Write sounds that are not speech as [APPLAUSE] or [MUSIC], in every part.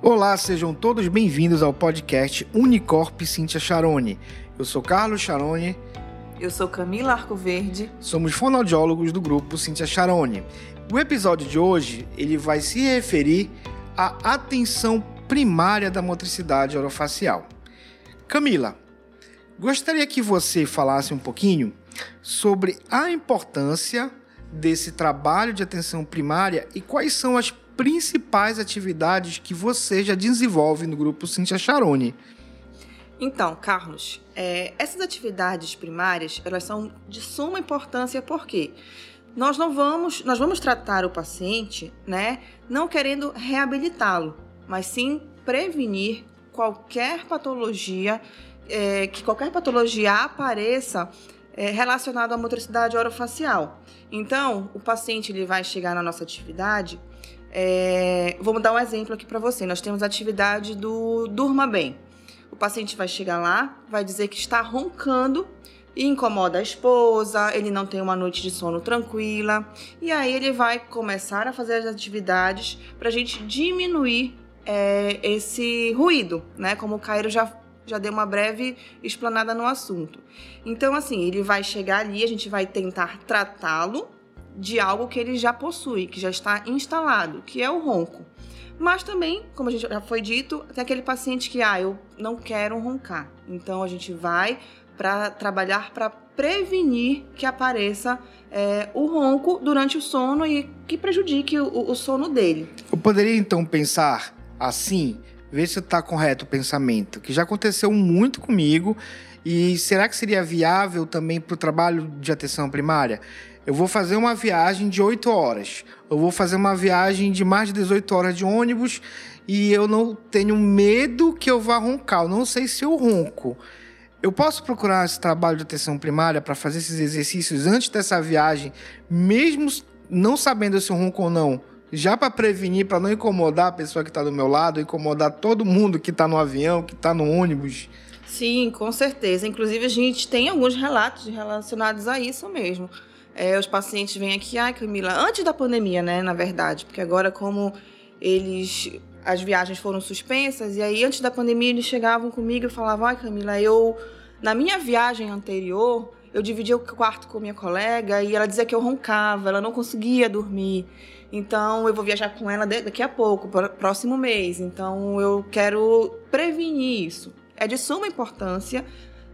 Olá, sejam todos bem-vindos ao podcast Unicorp Cintia Charone. Eu sou Carlos Charone. Eu sou Camila Arcoverde. Somos fonoaudiólogos do grupo Cintia Charone. O episódio de hoje ele vai se referir à atenção primária da motricidade orofacial. Camila, gostaria que você falasse um pouquinho sobre a importância desse trabalho de atenção primária e quais são as principais atividades que você já desenvolve no grupo Cintia Charone? Então, Carlos, é, essas atividades primárias elas são de suma importância porque nós não vamos, nós vamos tratar o paciente, né, não querendo reabilitá-lo, mas sim prevenir qualquer patologia, é, que qualquer patologia apareça é, relacionada à motricidade orofacial. Então, o paciente ele vai chegar na nossa atividade é, vamos dar um exemplo aqui para você. Nós temos a atividade do Durma Bem. O paciente vai chegar lá, vai dizer que está roncando e incomoda a esposa, ele não tem uma noite de sono tranquila. E aí ele vai começar a fazer as atividades para a gente diminuir é, esse ruído, né? Como o Cairo já, já deu uma breve explanada no assunto. Então, assim, ele vai chegar ali, a gente vai tentar tratá-lo de algo que ele já possui, que já está instalado, que é o ronco. Mas também, como a gente já foi dito, tem aquele paciente que, ah, eu não quero roncar. Então a gente vai para trabalhar para prevenir que apareça é, o ronco durante o sono e que prejudique o, o sono dele. Eu poderia então pensar assim, ver se está correto o pensamento, que já aconteceu muito comigo. E será que seria viável também para o trabalho de atenção primária? Eu vou fazer uma viagem de 8 horas. Eu vou fazer uma viagem de mais de 18 horas de ônibus e eu não tenho medo que eu vá roncar. Eu não sei se eu ronco. Eu posso procurar esse trabalho de atenção primária para fazer esses exercícios antes dessa viagem, mesmo não sabendo se eu ronco ou não, já para prevenir, para não incomodar a pessoa que está do meu lado, incomodar todo mundo que está no avião, que está no ônibus. Sim, com certeza. Inclusive, a gente tem alguns relatos relacionados a isso mesmo é, os pacientes vêm aqui, ai Camila, antes da pandemia, né, na verdade, porque agora como eles as viagens foram suspensas e aí antes da pandemia eles chegavam comigo e falavam, ai Camila, eu na minha viagem anterior eu dividia o quarto com minha colega e ela dizia que eu roncava, ela não conseguia dormir. Então eu vou viajar com ela daqui a pouco, próximo mês. Então eu quero prevenir isso. É de suma importância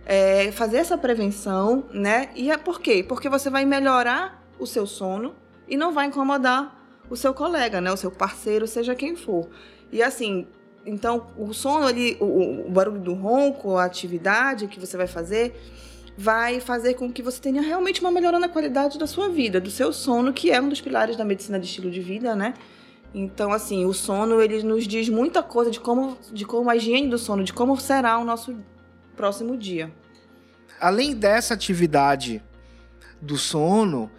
é, fazer essa prevenção, né? E é por quê? Porque você vai melhorar o seu sono e não vai incomodar o seu colega, né? O seu parceiro, seja quem for. E assim, então o sono ali, o, o barulho do ronco, a atividade que você vai fazer, vai fazer com que você tenha realmente uma melhora na qualidade da sua vida, do seu sono, que é um dos pilares da medicina de estilo de vida, né? Então, assim, o sono ele nos diz muita coisa de como, de como a higiene do sono, de como será o nosso próximo dia. Além dessa atividade do sono,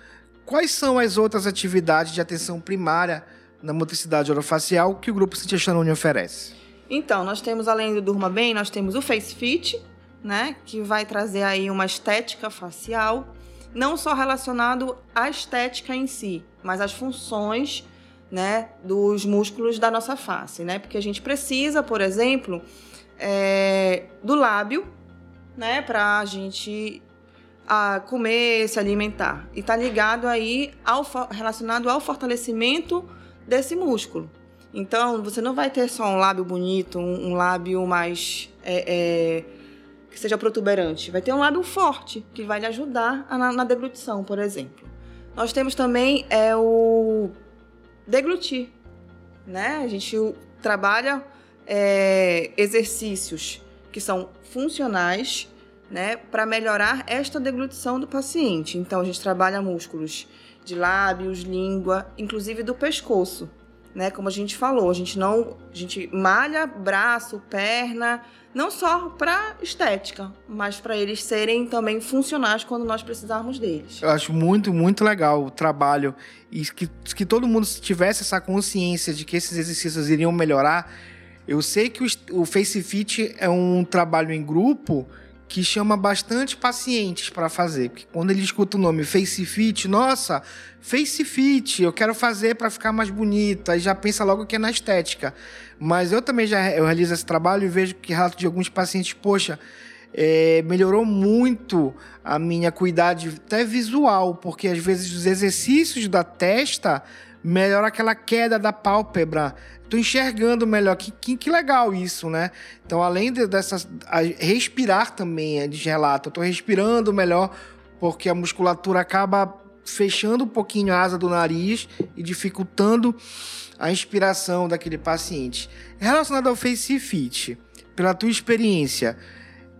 quais são as outras atividades de atenção primária na motricidade orofacial que o grupo Cintia Chanoni oferece? Então, nós temos além do Durma Bem, nós temos o Face Fit, né, que vai trazer aí uma estética facial, não só relacionado à estética em si, mas às funções, né, dos músculos da nossa face, né? Porque a gente precisa, por exemplo, é, do lábio, né, para a gente a comer, se alimentar. E está ligado aí ao relacionado ao fortalecimento desse músculo. Então, você não vai ter só um lábio bonito, um, um lábio mais é, é, que seja protuberante. Vai ter um lábio forte que vai lhe ajudar na, na deglutição, por exemplo. Nós temos também é o deglutir, né? A gente trabalha é, exercícios que são funcionais né, para melhorar esta deglutição do paciente. Então, a gente trabalha músculos de lábios, língua, inclusive do pescoço. Né, como a gente falou, a gente não, a gente malha braço, perna, não só para estética, mas para eles serem também funcionais quando nós precisarmos deles. Eu acho muito, muito legal o trabalho e que, que todo mundo tivesse essa consciência de que esses exercícios iriam melhorar eu sei que o, o Face Fit é um trabalho em grupo que chama bastante pacientes para fazer. Porque quando ele escuta o nome Face Fit, nossa, Face Fit, eu quero fazer para ficar mais bonito. Aí já pensa logo que é na estética. Mas eu também já eu realizo esse trabalho e vejo que relato de alguns pacientes, poxa, é, melhorou muito a minha cuidade até visual, porque às vezes os exercícios da testa melhora aquela queda da pálpebra tô enxergando melhor. Que, que, que, legal isso, né? Então, além de, dessas. respirar também é relato. Eu tô respirando melhor, porque a musculatura acaba fechando um pouquinho a asa do nariz e dificultando a inspiração daquele paciente. Relacionado ao Face Fit, pela tua experiência,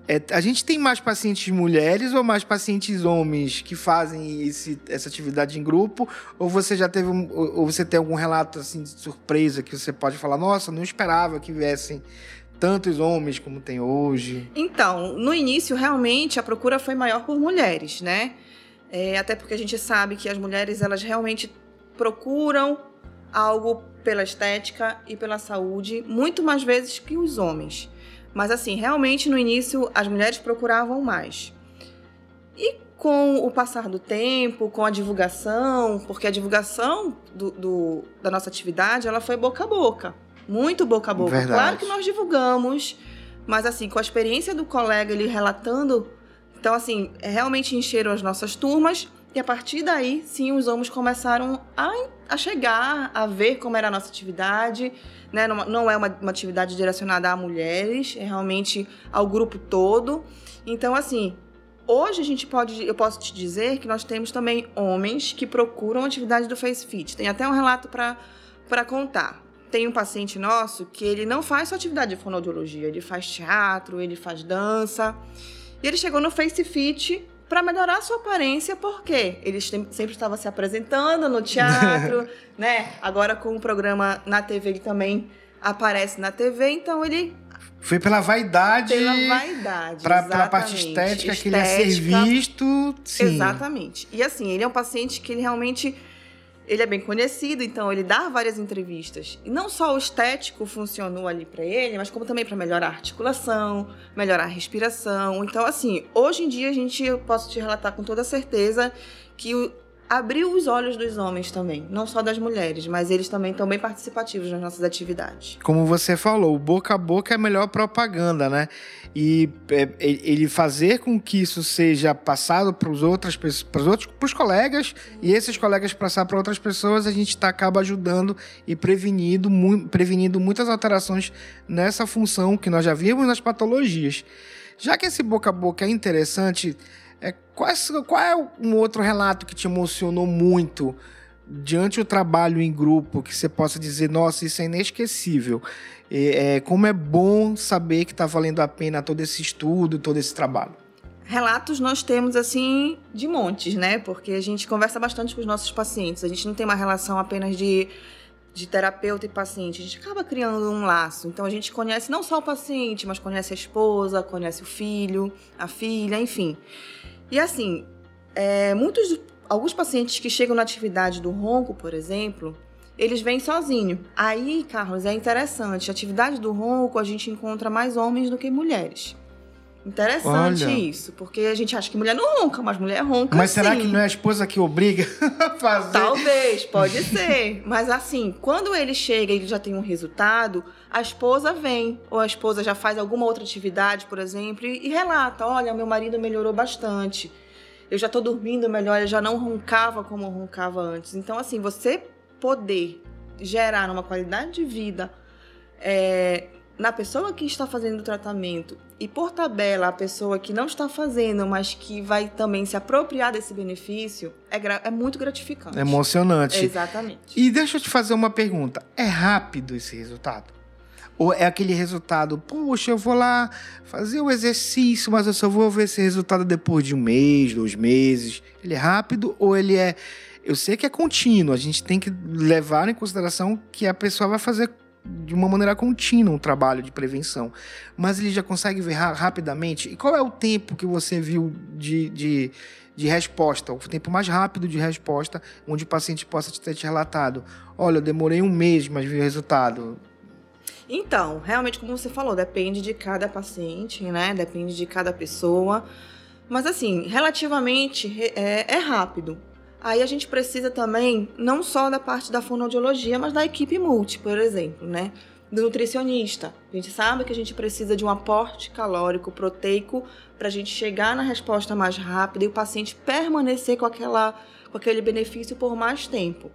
é, a gente tem mais pacientes mulheres ou mais pacientes homens que fazem esse, essa atividade em grupo? Ou você já teve um, ou você tem algum relato assim de surpresa que você pode falar, nossa, não esperava que viessem tantos homens como tem hoje? Então, no início realmente a procura foi maior por mulheres, né? É, até porque a gente sabe que as mulheres elas realmente procuram algo pela estética e pela saúde muito mais vezes que os homens. Mas assim, realmente no início as mulheres procuravam mais. E com o passar do tempo, com a divulgação, porque a divulgação do, do, da nossa atividade ela foi boca a boca. Muito boca a boca. Verdade. Claro que nós divulgamos, mas assim, com a experiência do colega ele relatando, então assim, realmente encheram as nossas turmas e a partir daí, sim, os homens começaram a, a chegar, a ver como era a nossa atividade. Né? Não, não é uma, uma atividade direcionada a mulheres, é realmente ao grupo todo. Então, assim, hoje a gente pode, eu posso te dizer que nós temos também homens que procuram atividade do Face Fit. Tem até um relato para contar. Tem um paciente nosso que ele não faz só atividade de fonoaudiologia, ele faz teatro, ele faz dança. E ele chegou no Face Fit para melhorar a sua aparência, porque ele sempre estava se apresentando no teatro, [LAUGHS] né? Agora com o programa na TV ele também aparece na TV, então ele foi pela vaidade. Pela vaidade. Pra, pela parte estética, estética, que ele ia ser visto. Sim. Exatamente. E assim, ele é um paciente que ele realmente ele é bem conhecido, então ele dá várias entrevistas. E não só o estético funcionou ali para ele, mas como também para melhorar a articulação, melhorar a respiração. Então, assim, hoje em dia a gente, eu posso te relatar com toda certeza que abriu os olhos dos homens também, não só das mulheres, mas eles também estão bem participativos nas nossas atividades. Como você falou, boca a boca é a melhor propaganda, né? E é, ele fazer com que isso seja passado para os outros, para os outros, para os colegas e esses colegas passar para outras pessoas, a gente tá, acaba ajudando e prevenindo, mu prevenindo muitas alterações nessa função que nós já vimos nas patologias. Já que esse boca a boca é interessante, é, qual, é, um outro relato que te emocionou muito diante do trabalho em grupo que você possa dizer, nossa, isso é inesquecível? É, é como é bom saber que está valendo a pena todo esse estudo, todo esse trabalho. Relatos nós temos assim de montes, né? Porque a gente conversa bastante com os nossos pacientes. A gente não tem uma relação apenas de de terapeuta e paciente, a gente acaba criando um laço. Então a gente conhece não só o paciente, mas conhece a esposa, conhece o filho, a filha, enfim. E assim, é, muitos, alguns pacientes que chegam na atividade do ronco, por exemplo, eles vêm sozinhos. Aí, Carlos, é interessante. A atividade do ronco a gente encontra mais homens do que mulheres. Interessante Olha. isso, porque a gente acha que mulher não ronca, mas mulher ronca Mas sim. será que não é a esposa que obriga [LAUGHS] a fazer? Talvez, pode ser. Mas assim, quando ele chega e ele já tem um resultado, a esposa vem, ou a esposa já faz alguma outra atividade, por exemplo, e, relata: olha, meu marido melhorou bastante. Eu já estou dormindo melhor, eu já não roncava como roncava antes. Então, assim, você poder gerar uma qualidade de vida é, na pessoa que está fazendo o tratamento e por tabela a pessoa que não está fazendo, mas que vai também se apropriar desse benefício, é, é muito gratificante. É emocionante. exatamente. E deixa eu te fazer uma pergunta: é rápido esse resultado? Ou é aquele resultado, poxa, eu vou lá fazer o exercício, mas eu só vou ver esse resultado depois de um mês, dois meses? Ele é rápido ou ele é. Eu sei que é contínuo, a gente tem que levar em consideração que a pessoa vai fazer de uma maneira contínua um trabalho de prevenção. Mas ele já consegue ver rapidamente. E qual é o tempo que você viu de, de, de resposta? O tempo mais rápido de resposta, onde o paciente possa ter te relatado: olha, eu demorei um mês, mas vi o resultado. Então, realmente, como você falou, depende de cada paciente, né? Depende de cada pessoa. Mas, assim, relativamente é, é rápido. Aí a gente precisa também, não só da parte da fonoaudiologia, mas da equipe multi, por exemplo, né? Do nutricionista. A gente sabe que a gente precisa de um aporte calórico, proteico, para a gente chegar na resposta mais rápida e o paciente permanecer com, aquela, com aquele benefício por mais tempo.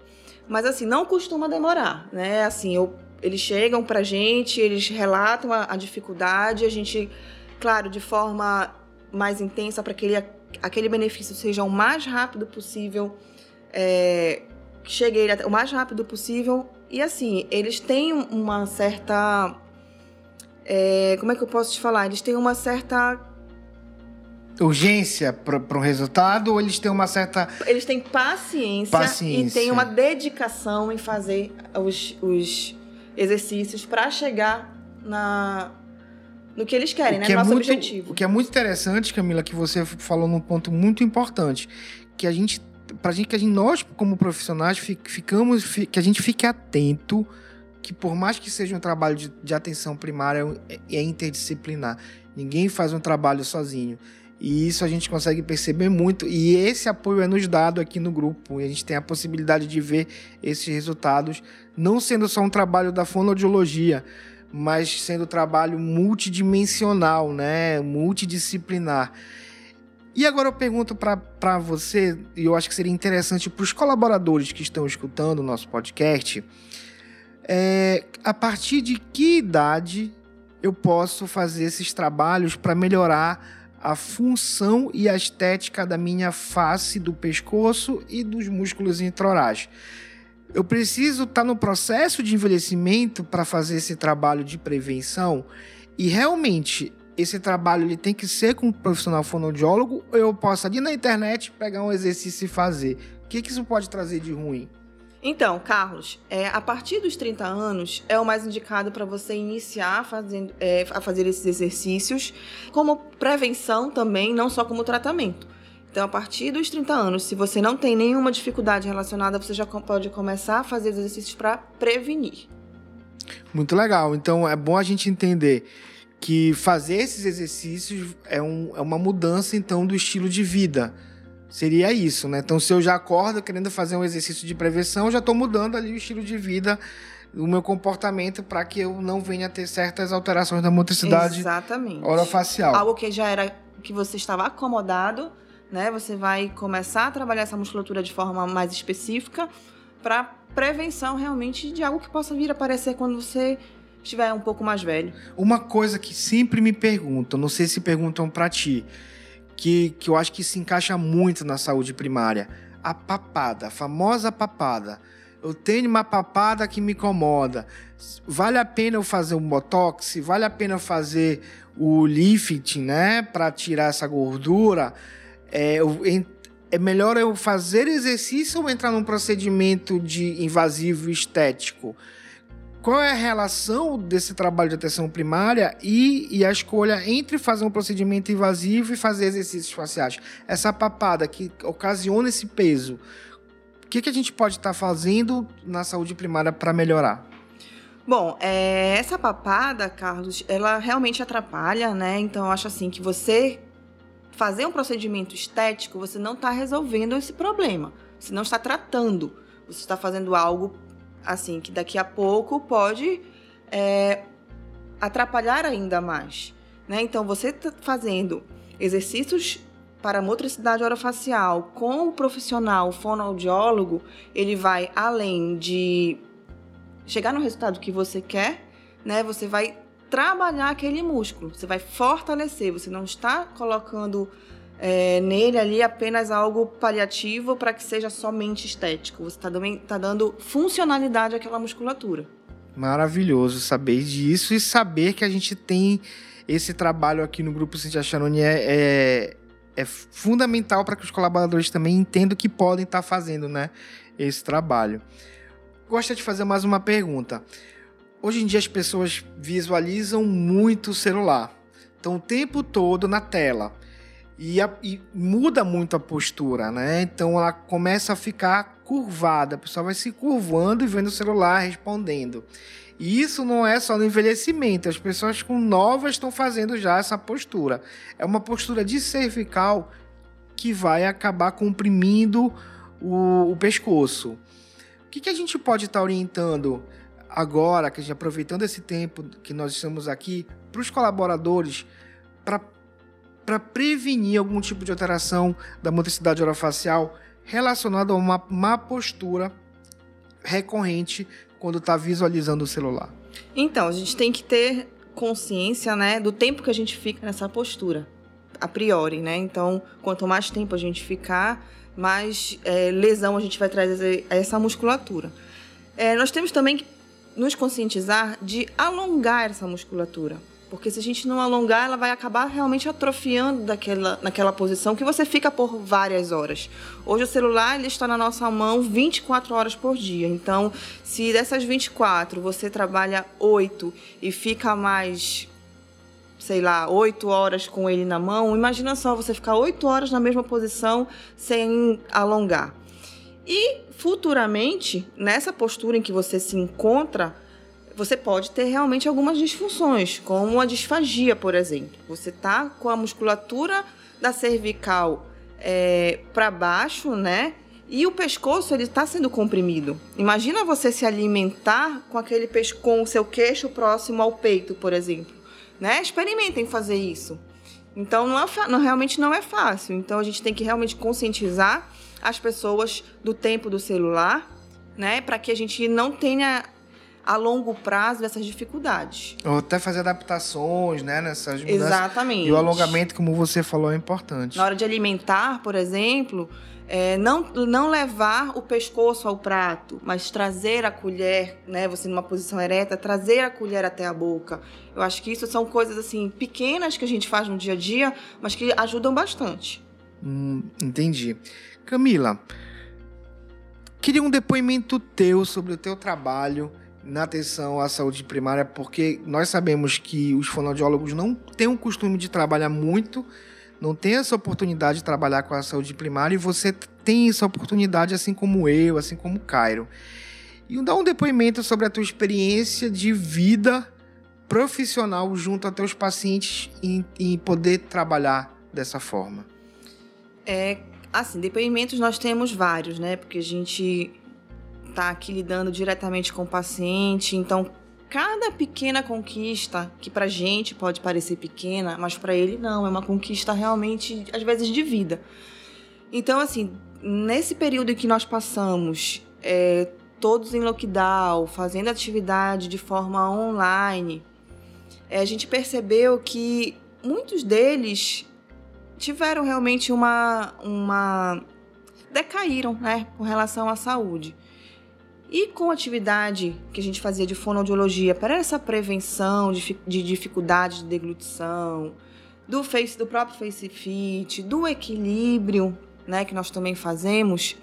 Mas assim, não costuma demorar, né? Assim, eu, eles chegam pra gente, eles relatam a, a dificuldade, a gente, claro, de forma mais intensa para que ele, aquele benefício seja o mais rápido possível, é, chegue ele o mais rápido possível. E assim, eles têm uma certa. É, como é que eu posso te falar? Eles têm uma certa urgência para um resultado ou eles têm uma certa. Eles têm paciência, paciência. e têm uma dedicação em fazer os, os exercícios para chegar na, no que eles querem, né? Que no é nosso muito, objetivo. O que é muito interessante, Camila, que você falou num ponto muito importante, que a gente, pra gente, que a gente, nós como profissionais ficamos, que a gente fique atento que por mais que seja um trabalho de, de atenção primária, é, é interdisciplinar. Ninguém faz um trabalho sozinho. E isso a gente consegue perceber muito. E esse apoio é nos dado aqui no grupo. E a gente tem a possibilidade de ver esses resultados, não sendo só um trabalho da fonoaudiologia, mas sendo trabalho multidimensional, né? multidisciplinar. E agora eu pergunto para você, e eu acho que seria interessante para os colaboradores que estão escutando o nosso podcast, é, a partir de que idade eu posso fazer esses trabalhos para melhorar a função e a estética da minha face, do pescoço e dos músculos introrais. Eu preciso estar tá no processo de envelhecimento para fazer esse trabalho de prevenção e realmente esse trabalho ele tem que ser com um profissional fonoaudiólogo ou eu posso ali na internet pegar um exercício e fazer. O que, que isso pode trazer de ruim? Então, Carlos, é, a partir dos 30 anos é o mais indicado para você iniciar fazendo, é, a fazer esses exercícios como prevenção também, não só como tratamento. Então, a partir dos 30 anos, se você não tem nenhuma dificuldade relacionada, você já pode começar a fazer exercícios para prevenir. Muito legal. Então, é bom a gente entender que fazer esses exercícios é, um, é uma mudança, então, do estilo de vida Seria isso, né? Então, se eu já acordo querendo fazer um exercício de prevenção, eu já estou mudando ali o estilo de vida, o meu comportamento para que eu não venha a ter certas alterações da motricidade Exatamente. orofacial. Algo que já era que você estava acomodado, né? Você vai começar a trabalhar essa musculatura de forma mais específica para prevenção realmente de algo que possa vir a aparecer quando você estiver um pouco mais velho. Uma coisa que sempre me perguntam, não sei se perguntam para ti, que, que eu acho que se encaixa muito na saúde primária. A papada, a famosa papada. Eu tenho uma papada que me incomoda. Vale a pena eu fazer um botox? Vale a pena fazer o lifting, né, para tirar essa gordura? É, é melhor eu fazer exercício ou entrar num procedimento de invasivo estético? qual é a relação desse trabalho de atenção primária e, e, a escolha entre fazer um procedimento invasivo e fazer exercícios faciais? Essa papada que ocasiona esse peso, o que, que a gente pode estar fazendo na saúde primária para melhorar? Bom, é, essa papada, Carlos, ela realmente atrapalha, né? Então, eu acho assim que você fazer um procedimento estético, você não está resolvendo esse problema. Você não está tratando. Você está fazendo algo assim, que daqui a pouco pode é, atrapalhar ainda mais. Né? Então, você tá fazendo exercícios para motricidade orofacial com o profissional fonoaudiólogo, ele vai além de chegar no resultado que você quer, né? Você vai trabalhar aquele músculo, você vai fortalecer, você não está colocando é, nele ali apenas algo paliativo para que seja somente estético. Você está tá dando funcionalidade àquela musculatura. Maravilhoso saber disso e saber que a gente tem esse trabalho aqui no Grupo Cintia Chanoni é, é, é fundamental para que os colaboradores também entendam que podem estar tá fazendo né, esse trabalho. Gostaria de fazer mais uma pergunta. Hoje em dia as pessoas visualizam muito o celular. Estão o tempo todo na tela. e, a, e, muda muito a postura, né? Então ela começa a ficar curvada, a pessoa vai se curvando e vendo o celular respondendo. E isso não é só no envelhecimento, as pessoas com novas estão fazendo já essa postura. É uma postura de cervical que vai acabar comprimindo o, o pescoço. O que, que, a gente pode estar tá orientando agora, que a gente aproveitando esse tempo que nós estamos aqui, para os colaboradores, para prevenir algum tipo de alteração da motricidade orofacial relacionada a uma má postura recorrente quando está visualizando o celular? Então, a gente tem que ter consciência, né, do tempo que a gente fica nessa postura, a priori, né? Então, quanto mais tempo a gente ficar, mais é, lesão a gente vai trazer a essa musculatura. É, nós temos também que nos conscientizar de alongar essa musculatura. Porque se a gente não alongar, ela vai acabar realmente atrofiando daquela, naquela posição que você fica por várias horas. Hoje o celular ele está na nossa mão 24 horas por dia. Então, se dessas 24 você trabalha 8 e fica mais, sei lá, 8 horas com ele na mão, imagina só você ficar 8 horas na mesma posição sem alongar. E futuramente, nessa postura em que você se encontra, você pode ter realmente algumas disfunções, como a disfagia, por exemplo. Você tá com a musculatura da cervical é, para baixo, né? E o pescoço ele está sendo comprimido. Imagina você se alimentar com aquele com o seu queixo próximo ao peito, por exemplo. Né? Experimentem fazer isso. Então não, é, não realmente não é fácil. Então a gente tem que realmente conscientizar as pessoas do tempo do celular, né? Para que a gente não tenha a longo prazo essas dificuldades. Ou até fazer adaptações, né, nessas mudanças. Exatamente. E o alongamento, como você falou, é importante. Na hora de alimentar, por exemplo, é, não, não levar o pescoço ao prato, mas trazer a colher, né, você numa posição ereta, trazer a colher até a boca. Eu acho que isso são coisas assim pequenas que a gente faz no dia a dia, mas que ajudam bastante. Hum, entendi. Camila, queria um depoimento teu sobre o teu trabalho na atenção à saúde primária, porque nós sabemos que os fonoaudiólogos não têm o costume de trabalhar muito, não têm essa oportunidade de trabalhar com a saúde primária, e você tem essa oportunidade, assim como eu, assim como o Cairo. E dá um depoimento sobre a tua experiência de vida profissional junto a teus pacientes em, em poder trabalhar dessa forma. É, assim, depoimentos nós temos vários, né? Porque a gente tá aqui lidando diretamente com o paciente, então cada pequena conquista que pra gente pode parecer pequena, mas para ele não, é uma conquista realmente às vezes de vida. Então assim, nesse período em que nós passamos é, todos em lockdown, fazendo atividade de forma online, é, a gente percebeu que muitos deles tiveram realmente uma, uma decaíram, né, com relação à saúde. E com a atividade que a gente fazia de fonoaudiologia para essa prevenção de, de dificuldade de deglutição, do face do próprio face fit, do equilíbrio, né, que nós também fazemos,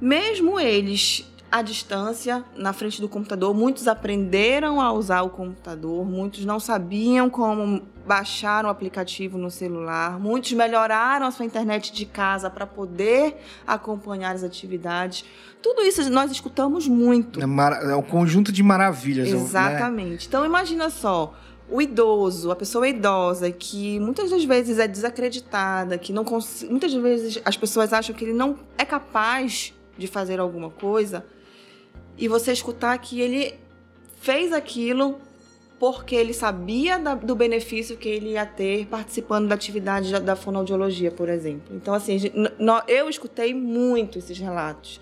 mesmo eles à distância, na frente do computador. Muitos aprenderam a usar o computador, muitos não sabiam como baixar o aplicativo no celular, muitos melhoraram a sua internet de casa para poder acompanhar as atividades. Tudo isso nós escutamos muito. É, é um conjunto de maravilhas. Né? Exatamente. Né? Então imagina só, o idoso, a pessoa idosa, que muitas das vezes é desacreditada, que não muitas vezes as pessoas acham que ele não é capaz de fazer alguma coisa, e você escutar que ele fez aquilo porque ele sabia da, do benefício que ele ia ter participando da atividade da, da fonoaudiologia, por exemplo. Então, assim, eu escutei muito esses relatos.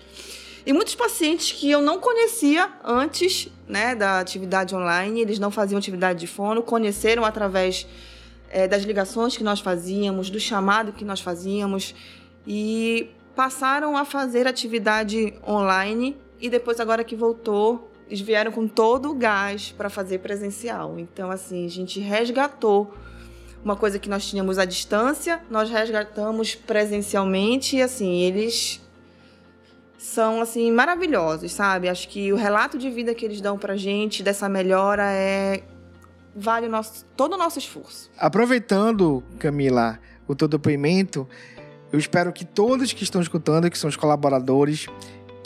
E muitos pacientes que eu não conhecia antes né, da atividade online, eles não faziam atividade de fono, conheceram através é, das ligações que nós fazíamos, do chamado que nós fazíamos, e passaram a fazer atividade online e depois, agora que voltou, eles vieram com todo o gás para fazer presencial. Então, assim, a gente resgatou uma coisa que nós tínhamos à distância, nós resgatamos presencialmente e, assim, eles são, assim, maravilhosos, sabe? Acho que o relato de vida que eles dão pra gente dessa melhora é... vale o nosso, todo o nosso esforço. Aproveitando, Camila, o teu depoimento. Eu espero que todos que estão escutando, que são os colaboradores,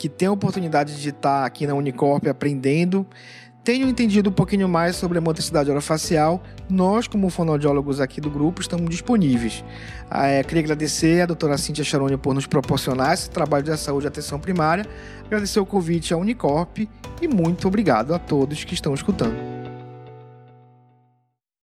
que têm a oportunidade de estar aqui na Unicorp aprendendo, tenham entendido um pouquinho mais sobre a motricidade orofacial, nós, como fonoaudiólogos aqui do grupo, estamos disponíveis. Ah, é, queria agradecer a doutora Cíntia Charoni por nos proporcionar esse trabalho de saúde e atenção primária, agradecer o convite à Unicorp e muito obrigado a todos que estão escutando.